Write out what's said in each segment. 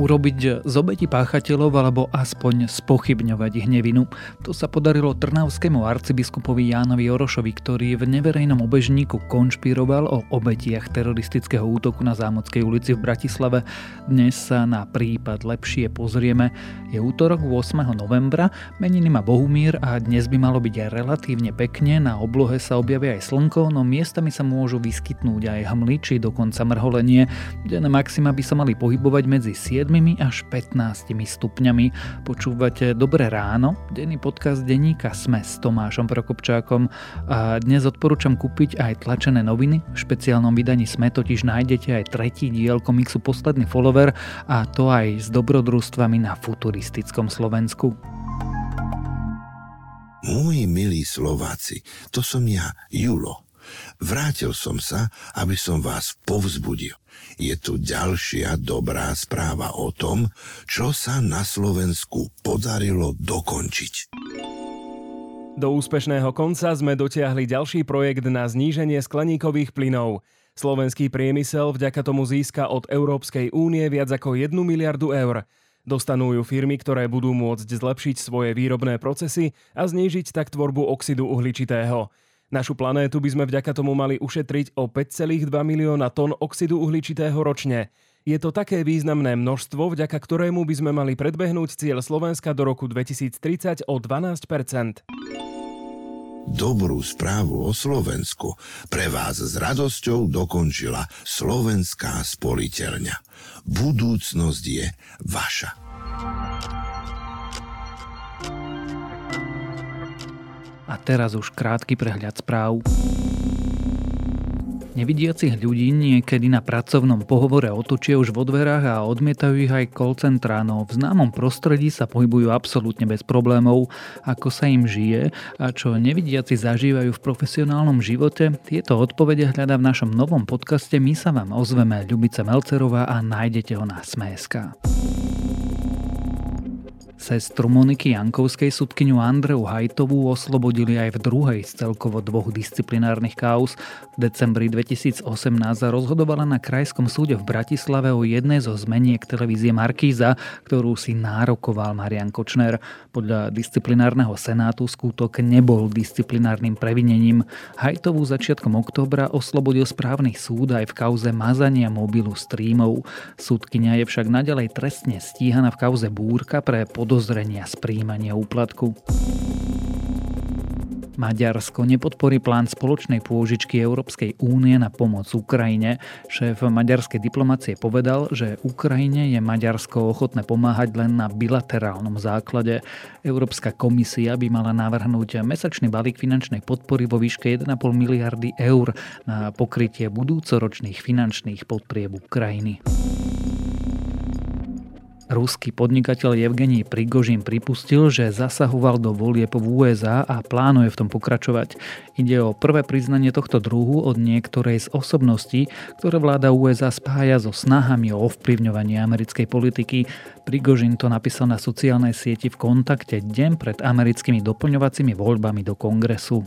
urobiť z obeti páchateľov alebo aspoň spochybňovať ich nevinu. To sa podarilo trnavskému arcibiskupovi Jánovi Orošovi, ktorý v neverejnom obežníku konšpiroval o obetiach teroristického útoku na Zámodskej ulici v Bratislave. Dnes sa na prípad lepšie pozrieme. Je útorok 8. novembra, meniny má Bohumír a dnes by malo byť aj relatívne pekne, na oblohe sa objavia aj slnko, no miestami sa môžu vyskytnúť aj hmly či dokonca mrholenie. Denné maxima by sa mali pohybovať medzi 7 7 až 15 stupňami. Počúvate Dobré ráno, denný podcast denníka Sme s Tomášom Prokopčákom a dnes odporúčam kúpiť aj tlačené noviny. V špeciálnom vydaní Sme totiž nájdete aj tretí diel komiksu Posledný follower a to aj s dobrodružstvami na futuristickom Slovensku. Moji milí Slováci, to som ja, Julo. Vrátil som sa, aby som vás povzbudil je tu ďalšia dobrá správa o tom, čo sa na Slovensku podarilo dokončiť. Do úspešného konca sme dotiahli ďalší projekt na zníženie skleníkových plynov. Slovenský priemysel vďaka tomu získa od Európskej únie viac ako 1 miliardu eur. Dostanú ju firmy, ktoré budú môcť zlepšiť svoje výrobné procesy a znížiť tak tvorbu oxidu uhličitého. Našu planétu by sme vďaka tomu mali ušetriť o 5,2 milióna tón oxidu uhličitého ročne. Je to také významné množstvo, vďaka ktorému by sme mali predbehnúť cieľ Slovenska do roku 2030 o 12% Dobrú správu o Slovensku pre vás s radosťou dokončila Slovenská spoliteľňa. Budúcnosť je vaša. A teraz už krátky prehľad správ. Nevidiacich ľudí niekedy na pracovnom pohovore otočia už vo dverách a odmietajú ich aj call centrá, no v známom prostredí sa pohybujú absolútne bez problémov, ako sa im žije a čo nevidiaci zažívajú v profesionálnom živote, tieto odpovede hľadá v našom novom podcaste My sa vám ozveme Ľubice Melcerová a nájdete ho na Sme.sk. Sestru Moniky Jankovskej sudkyňu Andreu Hajtovú oslobodili aj v druhej z celkovo dvoch disciplinárnych kauz. V decembri 2018 rozhodovala na Krajskom súde v Bratislave o jednej zo zmeniek televízie Markíza, ktorú si nárokoval Marian Kočner. Podľa disciplinárneho senátu skutok nebol disciplinárnym previnením. Hajtovú začiatkom októbra oslobodil správny súd aj v kauze mazania mobilu streamov. Súdkynia je však nadalej trestne stíhaná v kauze Búrka pre pod podozrenia z príjmania úplatku. Maďarsko nepodporí plán spoločnej pôžičky Európskej únie na pomoc Ukrajine. Šéf maďarskej diplomácie povedal, že Ukrajine je Maďarsko ochotné pomáhať len na bilaterálnom základe. Európska komisia by mala navrhnúť mesačný balík finančnej podpory vo výške 1,5 miliardy eur na pokrytie budúcoročných finančných potrieb Ukrajiny. Ruský podnikateľ Evgenij Prigožin pripustil, že zasahoval do volieb v USA a plánuje v tom pokračovať. Ide o prvé priznanie tohto druhu od niektorej z osobností, ktoré vláda USA spája so snahami o ovplyvňovanie americkej politiky. Prigožin to napísal na sociálnej sieti v kontakte deň pred americkými doplňovacími voľbami do kongresu.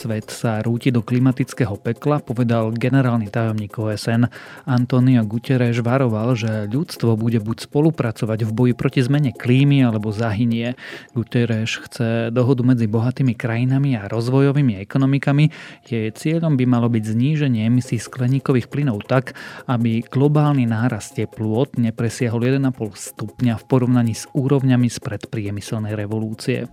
Svet sa rúti do klimatického pekla, povedal generálny tajomník OSN. Antonio Guterres varoval, že ľudstvo bude buď spolupracovať v boji proti zmene klímy alebo zahynie. Guterres chce dohodu medzi bohatými krajinami a rozvojovými ekonomikami. Jej cieľom by malo byť zníženie emisí skleníkových plynov tak, aby globálny nárast teplôt nepresiahol 1,5 stupňa v porovnaní s úrovňami spred priemyselnej revolúcie.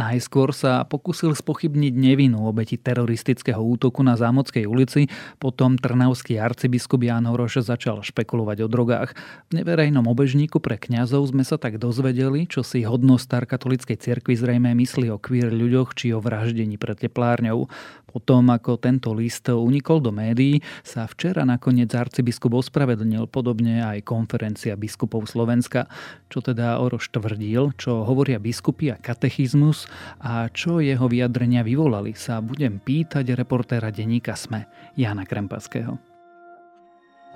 Najskôr sa pokusil spochybniť nevinu obeti teroristického útoku na Zámodskej ulici, potom trnavský arcibiskup Ján Horoš začal špekulovať o drogách. V neverejnom obežníku pre kňazov sme sa tak dozvedeli, čo si hodnostar katolíckej cirkvi zrejme myslí o queer ľuďoch či o vraždení pred teplárňou. Potom, ako tento list unikol do médií, sa včera nakoniec arcibiskup ospravedlnil, podobne aj konferencia biskupov Slovenska. Čo teda Oroš tvrdil, čo hovoria biskupy a katechizmus a čo jeho vyjadrenia vyvolali, sa budem pýtať reportéra denníka SME, Jana Krempaského.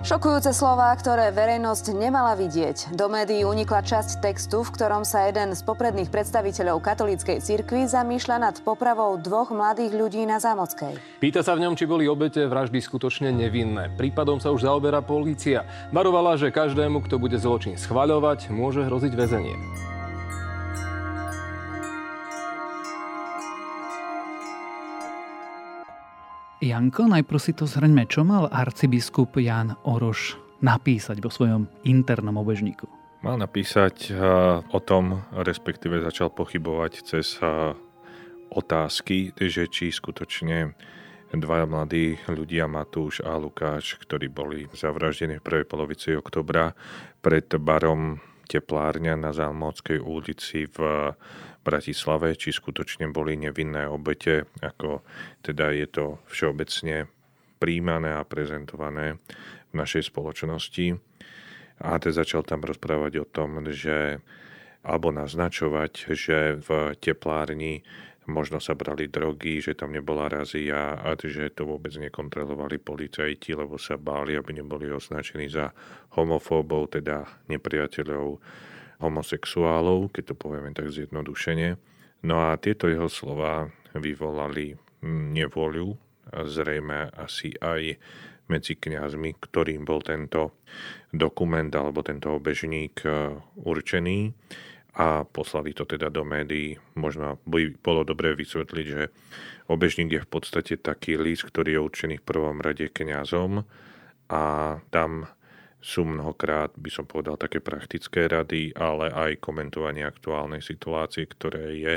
Šokujúce slová, ktoré verejnosť nemala vidieť. Do médií unikla časť textu, v ktorom sa jeden z popredných predstaviteľov katolíckej cirkvi zamýšľa nad popravou dvoch mladých ľudí na Zámockej. Pýta sa v ňom, či boli obete vraždy skutočne nevinné. Prípadom sa už zaoberá polícia. Varovala, že každému, kto bude zločin schvaľovať, môže hroziť väzenie. Janko, najprv si to zhrňme, čo mal arcibiskup Jan Oroš napísať vo svojom internom obežníku? Mal napísať eh, o tom, respektíve začal pochybovať cez eh, otázky, že či skutočne dvaja mladí ľudia, Matúš a Lukáš, ktorí boli zavraždení v prvej polovici oktobra pred barom teplárňa na Zalmockej ulici v Bratislave, či skutočne boli nevinné obete, ako teda je to všeobecne príjmané a prezentované v našej spoločnosti. A teda začal tam rozprávať o tom, že alebo naznačovať, že v teplárni možno sa brali drogy, že tam nebola razia a že to vôbec nekontrolovali policajti, lebo sa báli, aby neboli označení za homofóbov, teda nepriateľov homosexuálov, keď to povieme tak zjednodušene. No a tieto jeho slova vyvolali nevôľu, zrejme asi aj medzi kňazmi, ktorým bol tento dokument alebo tento obežník e, určený a poslali to teda do médií. Možno by bolo dobré vysvetliť, že obežník je v podstate taký list, ktorý je určený v prvom rade kňazom a tam sú mnohokrát, by som povedal, také praktické rady, ale aj komentovanie aktuálnej situácie, ktoré je.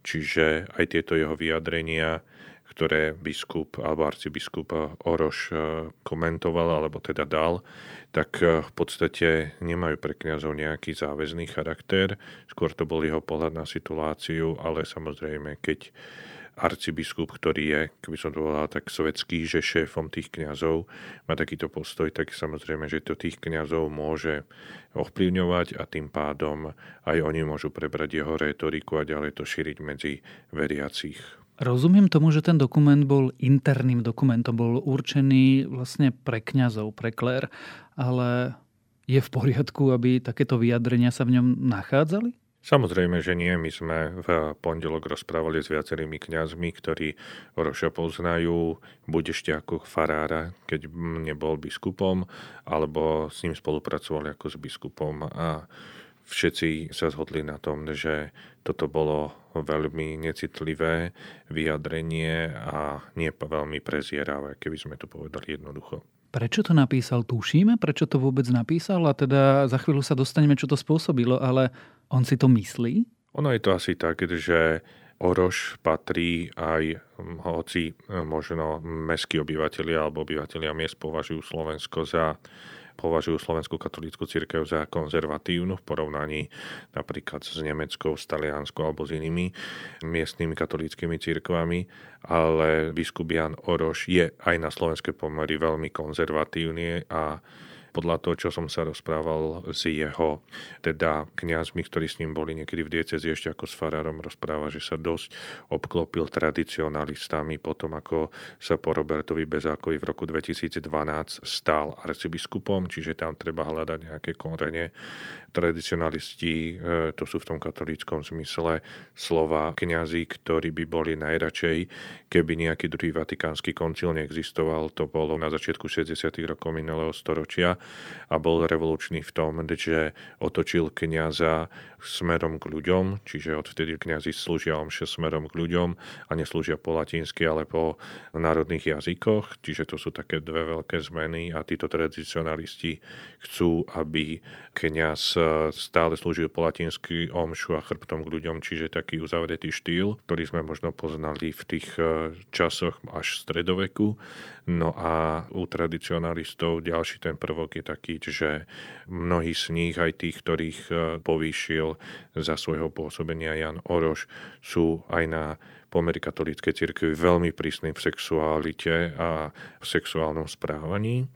Čiže aj tieto jeho vyjadrenia, ktoré biskup alebo arcibiskup Oroš eh, komentoval, alebo teda dal, tak eh, v podstate nemajú pre kniazov nejaký záväzný charakter. Skôr to bol jeho pohľad na situáciu, ale samozrejme, keď arcibiskup, ktorý je, keby som to volal tak svetský, že šéfom tých kňazov má takýto postoj, tak samozrejme, že to tých kňazov môže ovplyvňovať a tým pádom aj oni môžu prebrať jeho retoriku a ďalej to šíriť medzi veriacich. Rozumiem tomu, že ten dokument bol interným dokumentom, bol určený vlastne pre kňazov, pre klér, ale je v poriadku, aby takéto vyjadrenia sa v ňom nachádzali? Samozrejme, že nie. My sme v pondelok rozprávali s viacerými kňazmi, ktorí Oroša poznajú, buď ešte ako farára, keď nebol biskupom, alebo s ním spolupracovali ako s biskupom a všetci sa zhodli na tom, že toto bolo veľmi necitlivé vyjadrenie a nie veľmi prezieravé, keby sme to povedali jednoducho. Prečo to napísal? Tušíme, prečo to vôbec napísal a teda za chvíľu sa dostaneme, čo to spôsobilo, ale on si to myslí? Ono je to asi tak, že Oroš patrí aj, hoci možno mestskí obyvateľia alebo obyvateľia miest považujú Slovensko za považujú Slovenskú katolícku církev za konzervatívnu v porovnaní napríklad s Nemeckou, s Talianskou alebo s inými miestnymi katolíckými církvami, ale biskup Jan Oroš je aj na slovenské pomery veľmi konzervatívny a podľa toho, čo som sa rozprával s jeho teda kňazmi, ktorí s ním boli niekedy v diecezi ešte ako s farárom, rozpráva, že sa dosť obklopil tradicionalistami potom, ako sa po Robertovi Bezákovi v roku 2012 stal arcibiskupom, čiže tam treba hľadať nejaké korene. Tradicionalisti, e, to sú v tom katolíckom zmysle slova kňazí, ktorí by boli najradšej, keby nejaký druhý vatikánsky koncil neexistoval. To bolo na začiatku 60. rokov minulého storočia a bol revolučný v tom, že otočil kniaza smerom k ľuďom, čiže odvtedy kniazy slúžia omše smerom k ľuďom a neslúžia po latinsky, ale po národných jazykoch, čiže to sú také dve veľké zmeny a títo tradicionalisti chcú, aby kniaz stále slúžil po latinsky omšu a chrbtom k ľuďom, čiže taký uzavretý štýl, ktorý sme možno poznali v tých eh, časoch až stredoveku. No a u tradicionalistov ďalší ten prvok je taký, že mnohí z nich, aj tých, ktorých e, povýšil za svojho pôsobenia Jan Oroš, sú aj na pomery katolíckej cirkvi veľmi prísni v sexualite a v sexuálnom správaní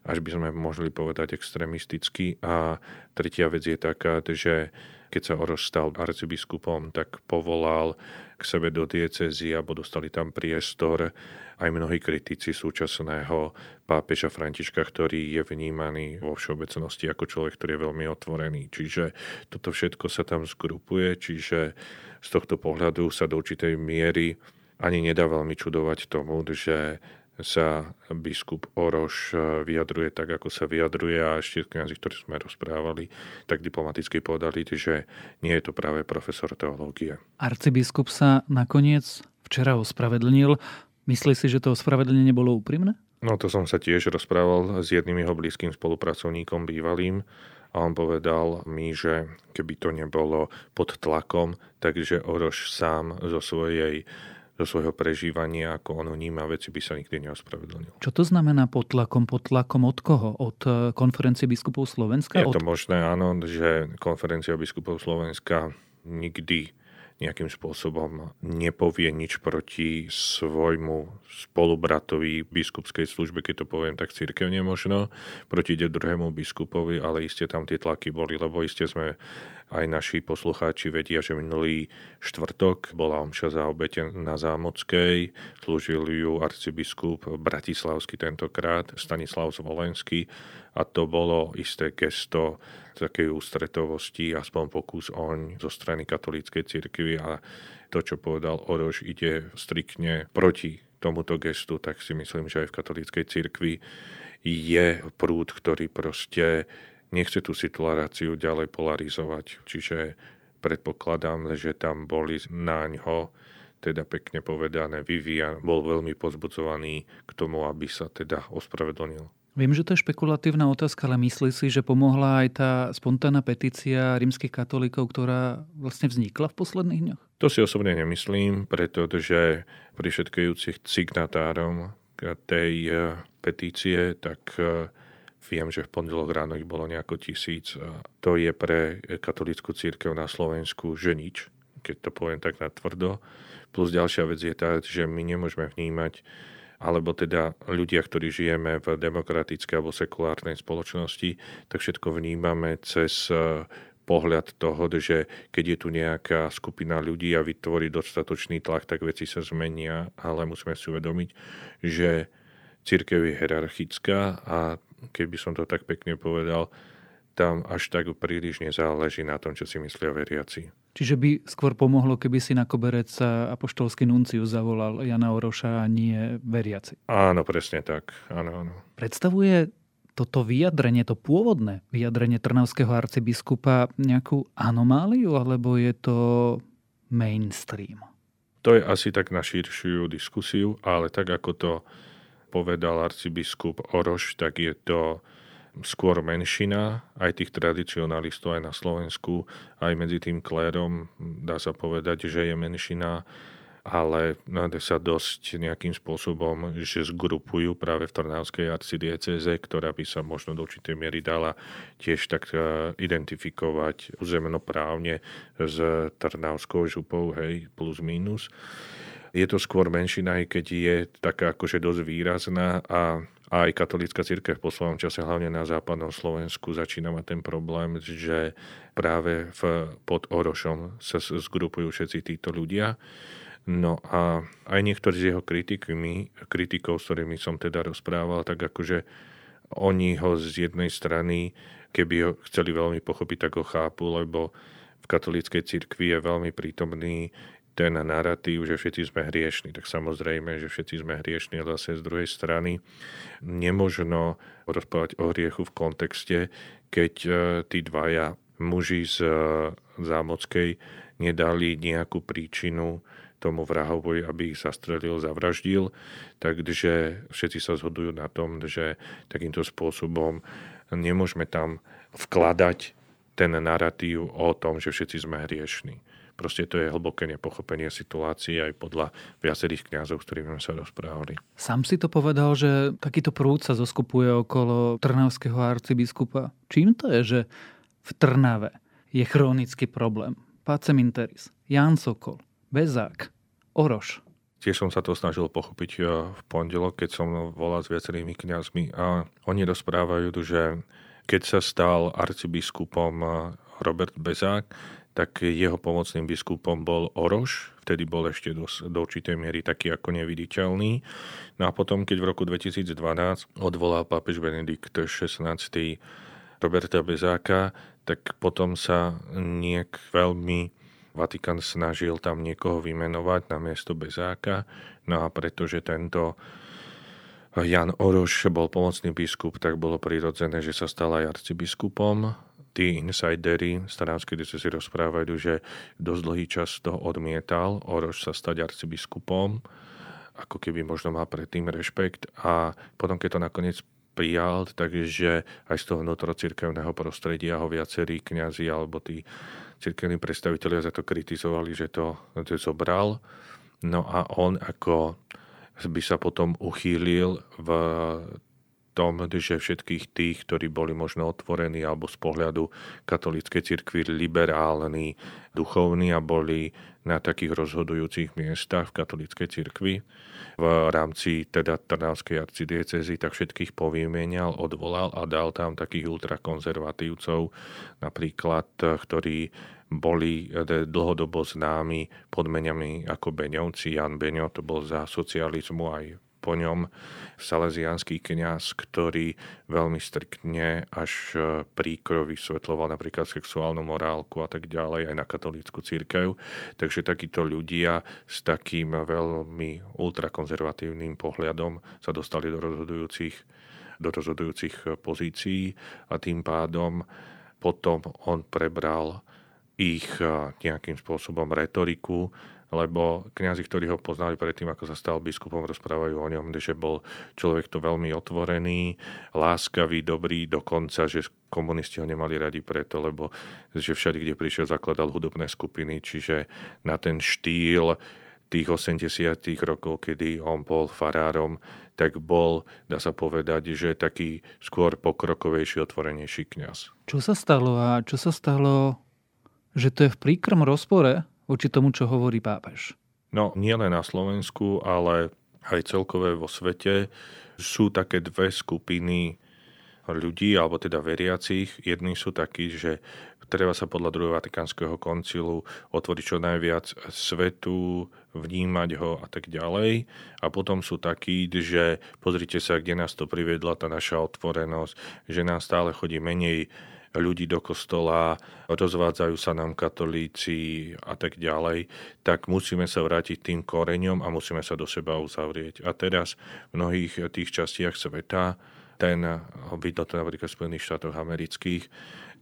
až by sme mohli povedať extrémisticky. A tretia vec je taká, že keď sa Oroš stal arcibiskupom, tak povolal k sebe do diecezy alebo dostali tam priestor aj mnohí kritici súčasného pápeža Františka, ktorý je vnímaný vo všeobecnosti ako človek, ktorý je veľmi otvorený. Čiže toto všetko sa tam zgrupuje, čiže z tohto pohľadu sa do určitej miery ani nedá veľmi čudovať tomu, že sa biskup Oroš vyjadruje tak, ako sa vyjadruje a ešte kniazy, ktorí sme rozprávali, tak diplomaticky povedali, že nie je to práve profesor teológie. Arcibiskup sa nakoniec včera ospravedlnil. Myslí si, že to ospravedlnenie bolo úprimné? No to som sa tiež rozprával s jedným jeho blízkym spolupracovníkom bývalým a on povedal mi, že keby to nebolo pod tlakom, takže Oroš sám zo svojej zo svojho prežívania, ako on vníma veci, by sa nikdy neospravedlnil. Čo to znamená pod tlakom? Pod tlakom od koho? Od e, konferencie biskupov Slovenska? Je od... to možné, áno, že konferencia biskupov Slovenska nikdy nejakým spôsobom nepovie nič proti svojmu spolubratovi biskupskej službe, keď to poviem tak cirkevne možno, proti druhému biskupovi, ale iste tam tie tlaky boli, lebo iste sme aj naši poslucháči vedia, že minulý štvrtok bola omša za obete na Zámockej, slúžil ju arcibiskup Bratislavský tentokrát, Stanislav Zvolenský. A to bolo isté gesto takej ústretovosti, aspoň pokus oň zo strany katolíckej cirkvi. A to, čo povedal Oroš, ide striktne proti tomuto gestu, tak si myslím, že aj v katolíckej cirkvi je prúd, ktorý proste nechce tú situáciu ďalej polarizovať. Čiže predpokladám, že tam boli na ňo teda pekne povedané, Vivian bol veľmi pozbudzovaný k tomu, aby sa teda ospravedlnil. Viem, že to je špekulatívna otázka, ale myslí si, že pomohla aj tá spontánna petícia rímskych katolíkov, ktorá vlastne vznikla v posledných dňoch? To si osobne nemyslím, pretože pri všetkejúcich signatárom tej eh, petície, tak eh, Viem, že v pondelok ráno ich bolo nejako tisíc. A to je pre katolickú církev na Slovensku že nič, keď to poviem tak na tvrdo. Plus ďalšia vec je tá, že my nemôžeme vnímať alebo teda ľudia, ktorí žijeme v demokratickej alebo sekulárnej spoločnosti, tak všetko vnímame cez e, pohľad toho, že keď je tu nejaká skupina ľudí a vytvorí dostatočný tlak, tak veci sa zmenia, ale musíme si uvedomiť, že církev je hierarchická a keby som to tak pekne povedal, tam až tak príliš nezáleží na tom, čo si myslia veriaci. Čiže by skôr pomohlo, keby si na koberec apoštolský nunciu zavolal Jana Oroša a nie veriaci. Áno, presne tak. Áno, áno. Predstavuje toto vyjadrenie, to pôvodné vyjadrenie trnavského arcibiskupa nejakú anomáliu, alebo je to mainstream? To je asi tak na širšiu diskusiu, ale tak ako to povedal arcibiskup Oroš, tak je to skôr menšina aj tých tradicionalistov aj na Slovensku, aj medzi tým klérom dá sa povedať, že je menšina, ale sa dosť nejakým spôsobom, že zgrupujú práve v Trnavskej arcidieceze, ktorá by sa možno do určitej miery dala tiež tak e, identifikovať územnoprávne s Trnavskou župou, hej, plus minus je to skôr menšina, aj keď je taká akože dosť výrazná a aj katolícka církev v poslednom čase, hlavne na západnom Slovensku, začína mať ten problém, že práve v, pod Orošom sa zgrupujú všetci títo ľudia. No a aj niektorí z jeho kritikmi, kritikov, s ktorými som teda rozprával, tak akože oni ho z jednej strany, keby ho chceli veľmi pochopiť, tak ho chápu, lebo v katolíckej cirkvi je veľmi prítomný ten narratív, že všetci sme hriešni, tak samozrejme, že všetci sme hriešni, ale zase z druhej strany nemožno rozprávať o hriechu v kontexte, keď e, tí dvaja muži z e, Zámockej nedali nejakú príčinu tomu vrahovi, aby ich zastrelil, zavraždil. Takže všetci sa zhodujú na tom, že takýmto spôsobom nemôžeme tam vkladať ten narratív o tom, že všetci sme hriešni. Proste to je hlboké nepochopenie situácií aj podľa viacerých kňazov, s ktorými sme sa rozprávali. Sám si to povedal, že takýto prúd sa zoskupuje okolo trnavského arcibiskupa. Čím to je, že v Trnave je chronický problém? Paceminteris, Jan Sokol, Bezák, Oroš. Tiež som sa to snažil pochopiť eh, v pondelok, keď som volal s viacerými kňazmi a oni rozprávajú, že keď sa stal arcibiskupom eh, Robert Bezák, tak jeho pomocným biskupom bol Oroš, vtedy bol ešte do, do určitej miery taký ako neviditeľný. No a potom, keď v roku 2012 odvolal pápež Benedikt XVI Roberta Bezáka, tak potom sa niek veľmi Vatikán snažil tam niekoho vymenovať na miesto Bezáka, no a pretože tento Jan Oroš bol pomocný biskup, tak bolo prirodzené, že sa stal aj arcibiskupom tí insidery staránskej diecezy rozprávajú, že dosť dlhý čas to odmietal, Oroš sa stať arcibiskupom, ako keby možno mal predtým rešpekt a potom, keď to nakoniec prijal, takže aj z toho vnútrocirkevného prostredia ho viacerí kňazi alebo tí cirkevní predstavitelia za to kritizovali, že to, to zobral. No a on ako by sa potom uchýlil v tom, že všetkých tých, ktorí boli možno otvorení alebo z pohľadu katolíckej cirkvi liberálni, duchovní a boli na takých rozhodujúcich miestach v katolíckej cirkvi v rámci teda Trnavskej arcidiecezy, tak všetkých povymienial, odvolal a dal tam takých ultrakonzervatívcov, napríklad, ktorí boli e, dlhodobo známi pod meňami ako Beňovci. Jan Beňo, to bol za socializmu aj po ňom salesianský kňaz, ktorý veľmi striktne až e, príkro vysvetloval napríklad sexuálnu morálku a tak ďalej aj na katolícku církev. Takže takíto ľudia s takým veľmi ultrakonzervatívnym pohľadom sa dostali do rozhodujúcich, do rozhodujúcich pozícií a tým pádom potom on prebral ich e, nejakým spôsobom retoriku, lebo kňazi, ktorí ho poznali predtým, ako sa stal biskupom, rozprávajú o ňom, že bol človek to veľmi otvorený, láskavý, dobrý, dokonca, že komunisti ho nemali radi preto, lebo že všade, kde prišiel, zakladal hudobné skupiny, čiže na ten štýl tých 80 rokov, kedy on bol farárom, tak bol, dá sa povedať, že taký skôr pokrokovejší, otvorenejší kňaz. Čo sa stalo a čo sa stalo, že to je v príkrom rozpore voči tomu, čo hovorí pápež? No, nielen na Slovensku, ale aj celkové vo svete sú také dve skupiny ľudí, alebo teda veriacich. Jedni sú takí, že treba sa podľa druhého Vatikánskeho koncilu otvoriť čo najviac svetu, vnímať ho a tak ďalej. A potom sú takí, že pozrite sa, kde nás to priviedla tá naša otvorenosť, že nás stále chodí menej ľudí do kostola, rozvádzajú sa nám katolíci a tak ďalej, tak musíme sa vrátiť tým koreňom a musíme sa do seba uzavrieť. A teraz v mnohých tých častiach sveta, ten, vidno to napríklad v Spojených štátoch amerických,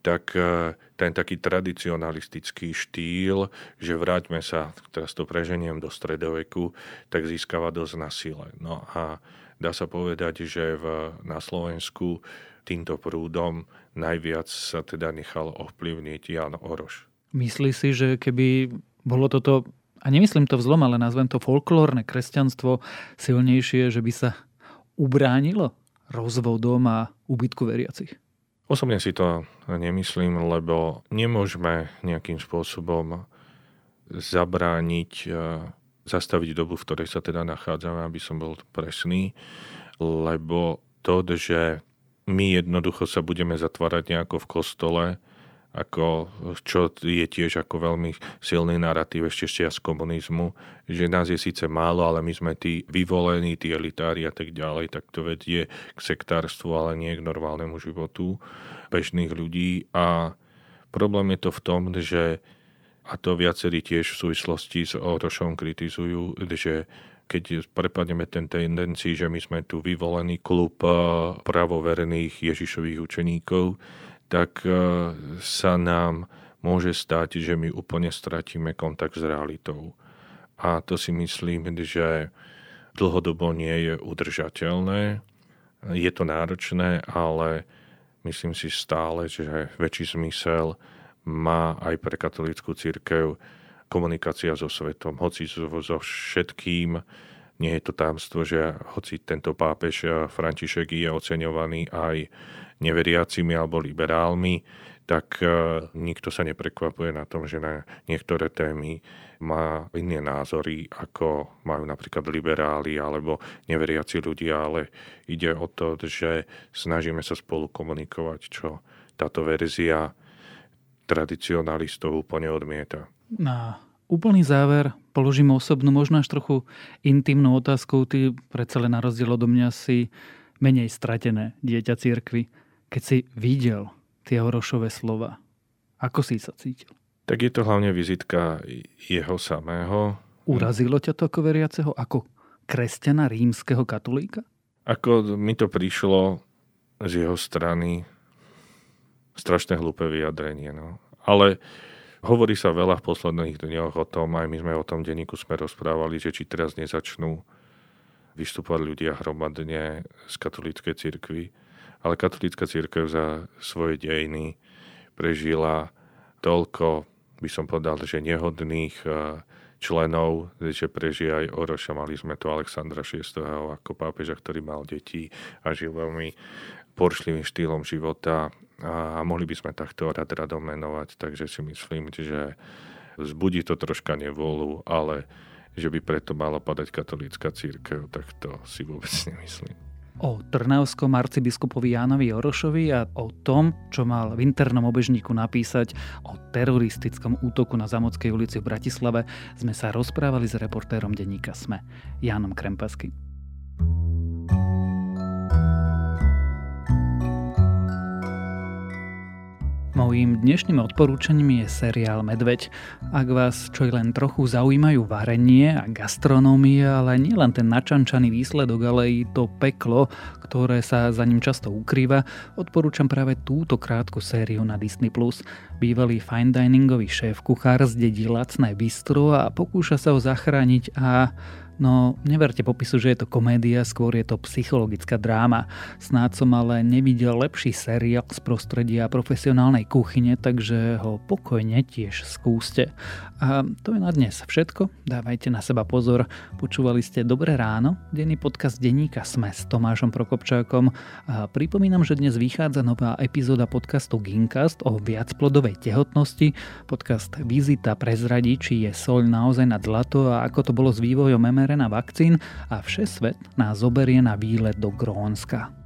tak e, ten taký tradicionalistický štýl, že vráťme sa, teraz to preženiem do stredoveku, tak získava dosť na sile. No a dá sa povedať, že v, na Slovensku týmto prúdom najviac sa teda nechal ovplyvniť Jan Oroš. Myslí si, že keby bolo toto, a nemyslím to vzlom, ale nazvem to folklórne kresťanstvo silnejšie, že by sa ubránilo rozvodom a úbytku veriacich? Osobne si to nemyslím, lebo nemôžeme nejakým spôsobom zabrániť, e, zastaviť dobu, v ktorej sa teda nachádzame, aby som bol presný, lebo to, že my jednoducho sa budeme zatvárať nejako v kostole, ako, čo je tiež ako veľmi silný narratív ešte z komunizmu, že nás je síce málo, ale my sme tí vyvolení, tí elitári a tak ďalej, tak to vedie k sektárstvu, ale nie k normálnemu životu bežných ľudí. A problém je to v tom, že a to viacerí tiež v súvislosti s Orošom kritizujú, že keď prepadneme ten tendencii, že my sme tu vyvolený klub eh, pravoverených Ježišových učeníkov, tak eh, sa nám môže stať, že my úplne stratíme kontakt s realitou. A to si myslím, že dlhodobo nie je udržateľné. Je to náročné, ale myslím si stále, že väčší zmysel má aj pre katolícku církev komunikácia so svetom, hoci so, so všetkým, nie je to támstvo, že hoci tento pápež František je oceňovaný aj neveriacimi alebo liberálmi, tak eh, nikto sa neprekvapuje na tom, že na niektoré témy má iné názory, ako majú napríklad liberáli alebo neveriaci ľudia, ale ide o to, že snažíme sa spolu komunikovať, čo táto verzia tradicionalistov úplne odmieta. Na úplný záver položím osobnú, možno až trochu intimnú otázku. Ty predsa len na rozdiel odo mňa si menej stratené dieťa církvy. Keď si videl tie Orošové slova, ako si sa cítil? Tak je to hlavne vizitka jeho samého. Urazilo ťa to ako veriaceho? Ako kresťana rímskeho katolíka? Ako mi to prišlo z jeho strany strašne hlúpe vyjadrenie. No. Ale hovorí sa veľa v posledných dňoch o tom, aj my sme o tom denníku sme rozprávali, že či teraz nezačnú vystúpať ľudia hromadne z katolíckej cirkvi. Ale katolícka církev za svoje dejiny prežila toľko by som povedal, že nehodných eh, členov, že prežije aj Oroša. Mali sme tu Alexandra VI. ako pápeža, ktorý mal deti a žil veľmi poršlivým štýlom života a mohli by sme takto rad radom menovať, takže si myslím, že zbudí to troška nevolu, ale že by preto mala padať katolícka církev, tak to si vôbec nemyslím o trnavskom arcibiskupovi Jánovi Orošovi a o tom, čo mal v internom obežníku napísať o teroristickom útoku na Zamockej ulici v Bratislave, sme sa rozprávali s reportérom denníka SME, Jánom Krempaským. Mojím dnešným odporúčaním je seriál Medveď. Ak vás čo len trochu zaujímajú varenie a gastronómia, ale nielen ten načančaný výsledok, ale i to peklo, ktoré sa za ním často ukrýva, odporúčam práve túto krátku sériu na Disney+. Bývalý fine diningový šéf kuchár zdedí lacné bistro a pokúša sa ho zachrániť a No, neverte popisu, že je to komédia, skôr je to psychologická dráma. Snáď som ale nevidel lepší seriál z prostredia profesionálnej kuchyne, takže ho pokojne tiež skúste. A to je na dnes všetko. Dávajte na seba pozor. Počúvali ste Dobré ráno, denný podcast denníka Sme s Tomášom Prokopčákom. A pripomínam, že dnes vychádza nová epizóda podcastu Gincast o viacplodovej tehotnosti. Podcast Vizita prezradí, či je soľ naozaj nad zlato a ako to bolo s vývojom MR mRNA vakcín a všesvet nás zoberie na výlet do Grónska.